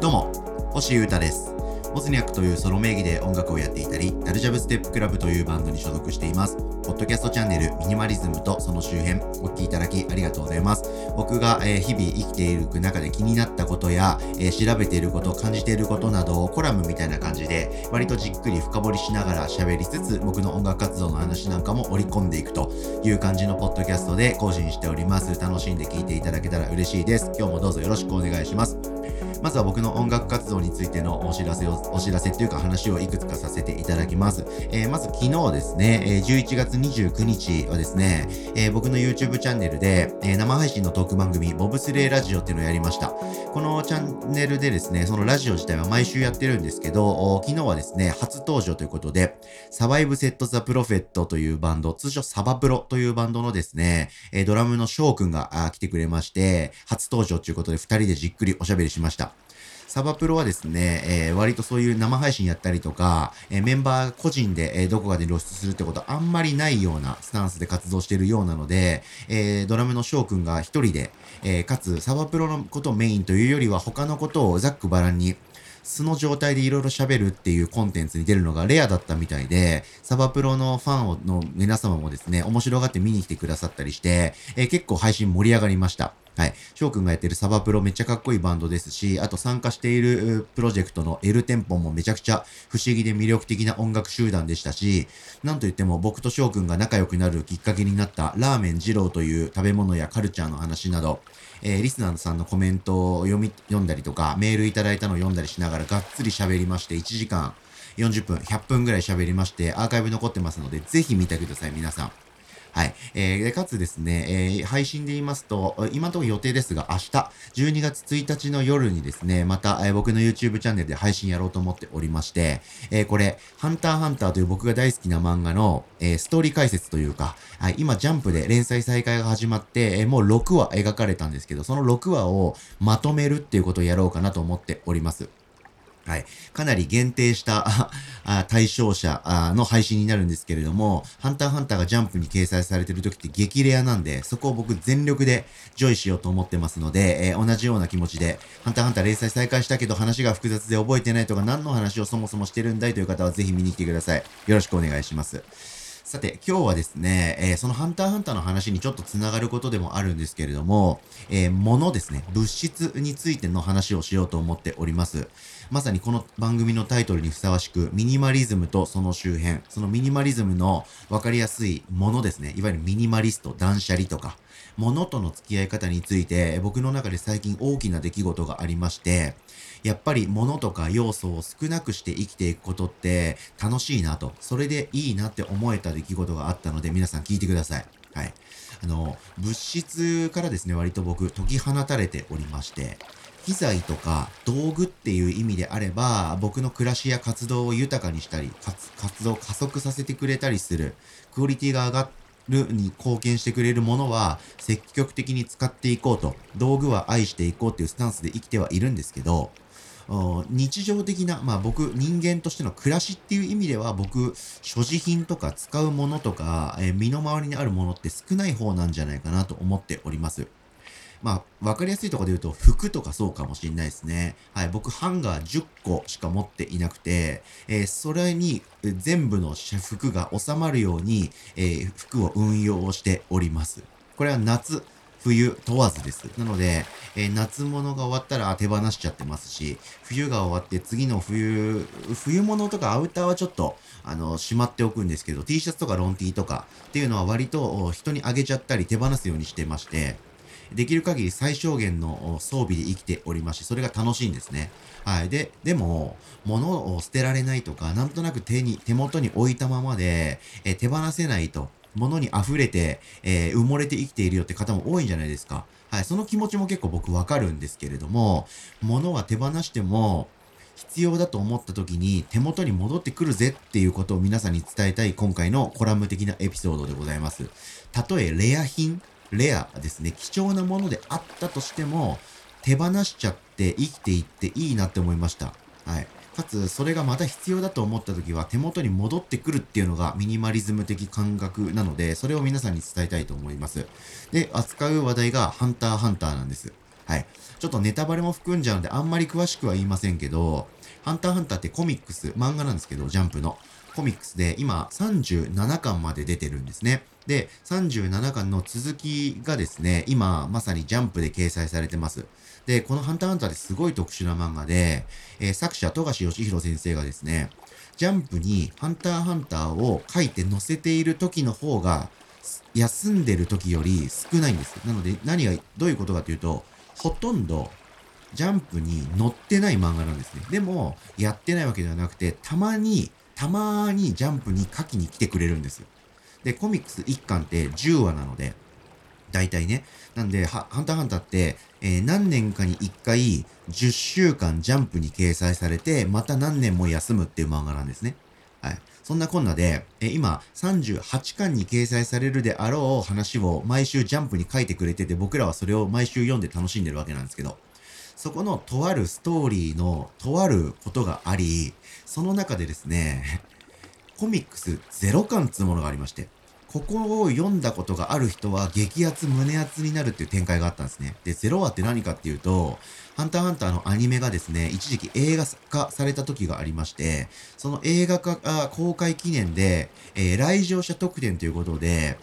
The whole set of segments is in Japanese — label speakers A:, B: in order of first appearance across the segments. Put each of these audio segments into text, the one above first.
A: どうも、星優太です。モズニャックというソロ名義で音楽をやっていたり、ダルジャブステップクラブというバンドに所属しています。ポッドキャストチャンネルミニマリズムとその周辺、お聞きいただきありがとうございます。僕が、え日々生きていく中で気になったことや、え調べていること、感じていることなどをコラムみたいな感じで、割とじっくり深掘りしながら喋りつつ、僕の音楽活動の話なんかも織り込んでいくという感じのポッドキャストで更新しております。楽しんで聞いていただけたら嬉しいです。今日もどうぞよろしくお願いします。まずは僕の音楽活動についてのお知らせを、お知らせっていうか話をいくつかさせていただきます。えーまず昨日ですね、えー11月29日はですね、えー僕の YouTube チャンネルで、えー生配信のトーク番組、ボブスレーラジオっていうのをやりました。このチャンネルでですね、そのラジオ自体は毎週やってるんですけど、昨日はですね、初登場ということで、サバイブセットザプロフェットというバンド、通称サバプロというバンドのですね、えードラムの翔くんが来てくれまして、初登場ということで二人でじっくりおしゃべりしました。サバプロはですね、えー割とそういう生配信やったりとか、えーメンバー個人で、えーどこかで露出するってことあんまりないようなスタンスで活動してるようなので、えードラムの翔くんが一人で、えーかつサバプロのことをメインというよりは他のことをざっくばらんに素の状態でいろいろ喋るっていうコンテンツに出るのがレアだったみたいで、サバプロのファンの皆様もですね、面白がって見に来てくださったりして、えー結構配信盛り上がりました。はい。翔くんがやってるサバプロめっちゃかっこいいバンドですし、あと参加しているプロジェクトの L テンポもめちゃくちゃ不思議で魅力的な音楽集団でしたし、なんといっても僕と翔くんが仲良くなるきっかけになったラーメン二郎という食べ物やカルチャーの話など、えーリスナーさんのコメントを読み、読んだりとか、メールいただいたのを読んだりしながらがっつり喋りまして、1時間40分、100分ぐらい喋りまして、アーカイブ残ってますので、ぜひ見てください、皆さん。はい。えー、かつですね、えー配信で言いますと、今のところ予定ですが、明日、12月1日の夜にですね、また、えー僕の YouTube チャンネルで配信やろうと思っておりまして、えーこれ、ハンターハンターという僕が大好きな漫画の、えーストーリー解説というか、はい、今、ジャンプで連載再開が始まって、えーもう6話描かれたんですけど、その6話をまとめるっていうことをやろうかなと思っております。はい。かなり限定した対象者の配信になるんですけれども、ハンターハンターがジャンプに掲載されてる時って激レアなんで、そこを僕全力でエンジョイしようと思ってますので、えー同じような気持ちで、ハンターハンター連載再開したけど話が複雑で覚えてないとか何の話をそもそもしてるんだいという方はぜひ見に来てください。よろしくお願いします。さて、今日はですね、えーそのハンターハンターの話にちょっとつながることでもあるんですけれども、えー物ですね、物質についての話をしようと思っております。まさにこの番組のタイトルにふさわしく、ミニマリズムとその周辺、そのミニマリズムの分かりやすいものですね、いわゆるミニマリスト、断捨離とか、物との付き合い方について、僕の中で最近大きな出来事がありまして、やっぱり物とか要素を少なくして生きていくことって楽しいなと、それでいいなって思えた出来事があったので皆さん聞いてください。はい。あの、物質からですね、割と僕解き放たれておりまして、機材とか道具っていう意味であれば、僕の暮らしや活動を豊かにしたり、活動を加速させてくれたりする、クオリティが上がるに貢献してくれるものは積極的に使っていこうと、道具は愛していこうっていうスタンスで生きてはいるんですけど、日常的な、まあ僕、人間としての暮らしっていう意味では僕、所持品とか使うものとか、えー身の回りにあるものって少ない方なんじゃないかなと思っております。まあ、わかりやすいところで言うと、服とかそうかもしれないですね。はい、僕、ハンガー10個しか持っていなくて、えーそれに全部の服が収まるように、えー服を運用しております。これは夏、冬問わずです。なので、えー夏物が終わったら手放しちゃってますし、冬が終わって次の冬、冬物とかアウターはちょっと、あの、しまっておくんですけど、T シャツとかロン T とかっていうのは割と人にあげちゃったり手放すようにしてまして、できる限り最小限の装備で生きておりますし、それが楽しいんですね。はい。で、でも、物を捨てられないとか、なんとなく手に、手元に置いたままで、え手放せないと、物に溢れて、えー埋もれて生きているよって方も多いんじゃないですか。はい。その気持ちも結構僕わかるんですけれども、物は手放しても、必要だと思った時に手元に戻ってくるぜっていうことを皆さんに伝えたい今回のコラム的なエピソードでございます。たとえレア品、レアですね、貴重なものであったとしても、手放しちゃって生きていっていいなって思いました。はい。かつ、それがまた必要だと思った時は手元に戻ってくるっていうのがミニマリズム的感覚なので、それを皆さんに伝えたいと思います。で、扱う話題がハンターハンターなんです。はい。ちょっとネタバレも含んじゃうんで、あんまり詳しくは言いませんけど、ハンターハンターってコミックス、漫画なんですけど、ジャンプの。コミックスで今37巻まで出てるんですね。で、37巻の続きがですね、今まさにジャンプで掲載されてます。で、このハンターハンターってすごい特殊な漫画で、えー、作者、富樫義弘先生がですね、ジャンプにハンターハンターを書いて載せている時の方が、休んでる時より少ないんです。なので、何が、どういうことかというと、ほとんどジャンプに載ってない漫画なんですね。でも、やってないわけではなくて、たまに、たまーにジャンプに書きに来てくれるんですよ。で、コミックス1巻って10話なので、大体ね。なんで、ハンターハンターって、えー、何年かに1回、10週間ジャンプに掲載されて、また何年も休むっていう漫画なんですね。はい。そんなこんなで、えー、今、38巻に掲載されるであろう話を毎週ジャンプに書いてくれてて、僕らはそれを毎週読んで楽しんでるわけなんですけど、そこのとあるストーリーのとあることがあり、その中でですね、コミックス0巻つうものがありまして、ここを読んだことがある人は激アツ胸アツになるっていう展開があったんですね。で、ゼロ話って何かっていうと、ハンターハンターのアニメがですね、一時期映画化された時がありまして、その映画化公開記念で、えー、来場者特典ということで、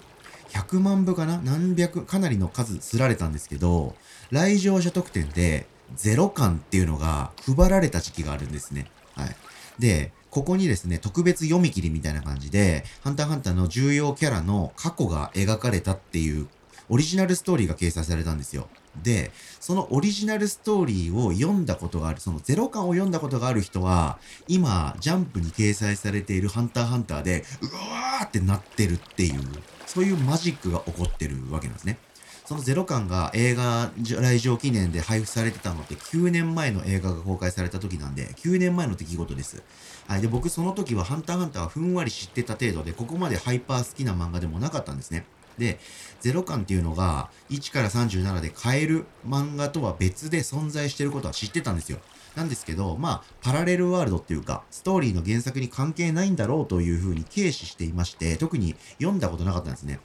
A: 100万部かな？何百、かなりの数すられたんですけど、来場者特典でゼロ巻っていうのが配られた時期があるんですね。はい。で、ここにですね、特別読み切りみたいな感じで、ハンターハンターの重要キャラの過去が描かれたっていうオリジナルストーリーが掲載されたんですよ。で、そのオリジナルストーリーを読んだことがある、そのゼロ巻を読んだことがある人は、今、ジャンプに掲載されているハンターハンターで、うわーってなってるっていう、そういうマジックが起こってるわけなんですね。そのゼロ感が映画来場記念で配布されてたのって9年前の映画が公開された時なんで、9年前の出来事です。はい。で、僕その時はハンターハンターはふんわり知ってた程度で、ここまでハイパー好きな漫画でもなかったんですね。で、ゼロ感っていうのが1から37で買える漫画とは別で存在してることは知ってたんですよ。なんですけど、まあ、パラレルワールドっていうか、ストーリーの原作に関係ないんだろうというふうに軽視していまして、特に読んだことなかったんですね。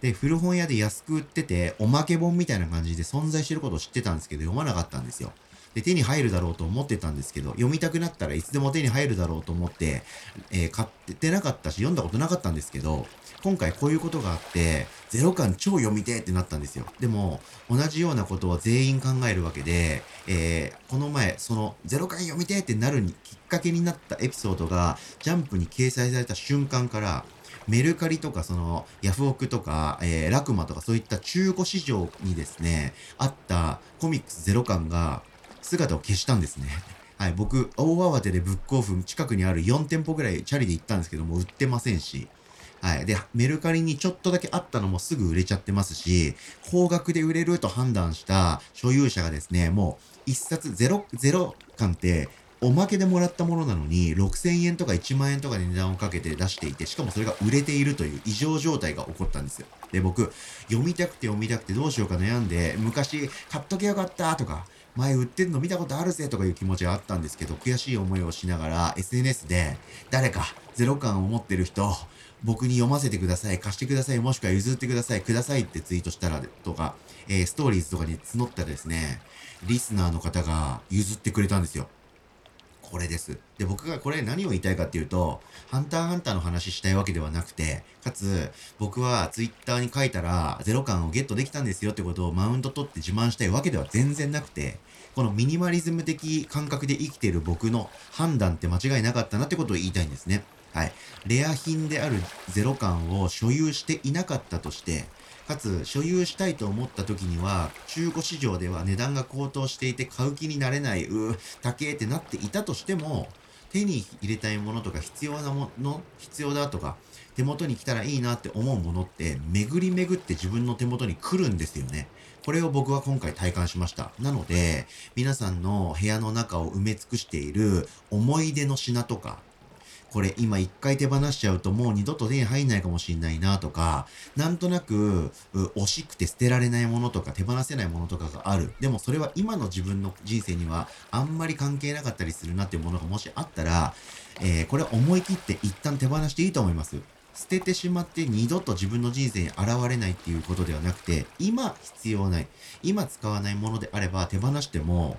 A: で、古本屋で安く売ってて、おまけ本みたいな感じで存在してることを知ってたんですけど、読まなかったんですよ。で、手に入るだろうと思ってたんですけど、読みたくなったらいつでも手に入るだろうと思って、えー、買ってなかったし、読んだことなかったんですけど、今回こういうことがあって、ゼロ感超読みてってなったんですよ。でも、同じようなことを全員考えるわけで、えー、この前、その、ゼロ感読みてってなるにきっかけになったエピソードが、ジャンプに掲載された瞬間から、メルカリとか、その、ヤフオクとか、えー、ラクマとか、そういった中古市場にですね、あったコミックスゼロ感が姿を消したんですね。はい、僕、大慌てでブックオフ近くにある4店舗ぐらいチャリで行ったんですけども、売ってませんし、はい。で、メルカリにちょっとだけあったのもすぐ売れちゃってますし、高額で売れると判断した所有者がですね、もう一冊ゼロ、ゼロ感っておまけでもらったものなのに、6000円とか1万円とかで値段をかけて出していて、しかもそれが売れているという異常状態が起こったんですよ。で、僕、読みたくて読みたくてどうしようか悩んで、昔買っとけよかったとか、前売ってんの見たことあるぜとかいう気持ちがあったんですけど、悔しい思いをしながら SNS で、誰かゼロ感を持ってる人、僕に読ませてください、貸してください、もしくは譲ってください、くださいってツイートしたらとか、えー、ストーリーズとかに募ったらですね、リスナーの方が譲ってくれたんですよ。これです。で、僕がこれ何を言いたいかっていうと、ハンターハンターの話したいわけではなくて、かつ、僕はツイッターに書いたら、ゼロ感をゲットできたんですよってことをマウント取って自慢したいわけでは全然なくて、このミニマリズム的感覚で生きている僕の判断って間違いなかったなってことを言いたいんですね。はい。レア品であるゼロ感を所有していなかったとして、かつ所有したいと思った時には中古市場では値段が高騰していて買う気になれない、うー、高えってなっていたとしても、手に入れたいものとか必要なもの、必要だとか、手元に来たらいいなって思うものって、巡り巡って自分の手元に来るんですよね。これを僕は今回体感しました。なので、皆さんの部屋の中を埋め尽くしている思い出の品とか、これ今一回手放しちゃうともう二度と手に入んないかもしんないなとか、なんとなく惜しくて捨てられないものとか手放せないものとかがある。でもそれは今の自分の人生にはあんまり関係なかったりするなっていうものがもしあったら、えー、これ思い切って一旦手放していいと思います。捨ててしまって二度と自分の人生に現れないっていうことではなくて、今必要ない、今使わないものであれば手放しても、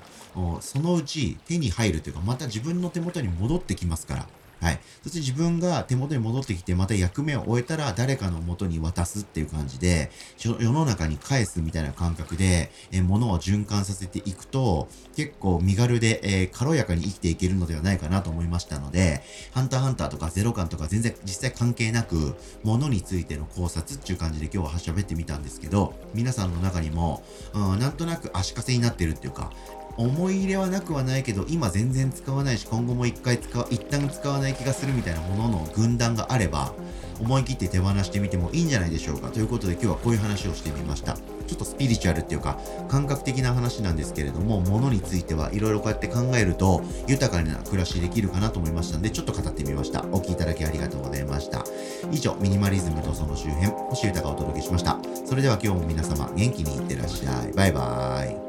A: そのうち手に入るというか、また自分の手元に戻ってきますから。はい。そして自分が手元に戻ってきて、また役目を終えたら誰かの元に渡すっていう感じで、世の中に返すみたいな感覚で、えー、物を循環させていくと、結構身軽で、えー、軽やかに生きていけるのではないかなと思いましたので、ハンターハンターとかゼロ感とか全然実際関係なく、物についての考察っていう感じで今日は喋ってみたんですけど、皆さんの中にも、うん、なんとなく足かせになってるっていうか、思い入れはなくはないけど、今全然使わないし、今後も一回使う、一旦使わない気がするみたいなものの軍団があれば、思い切って手放してみてもいいんじゃないでしょうか。ということで今日はこういう話をしてみました。ちょっとスピリチュアルっていうか、感覚的な話なんですけれども、物についてはいろいろこうやって考えると、豊かな暮らしできるかなと思いましたので、ちょっと語ってみました。お聴きいただきありがとうございました。以上、ミニマリズムとその周辺、星豊がお届けしました。それでは今日も皆様、元気にいってらっしゃい。バイバーイ。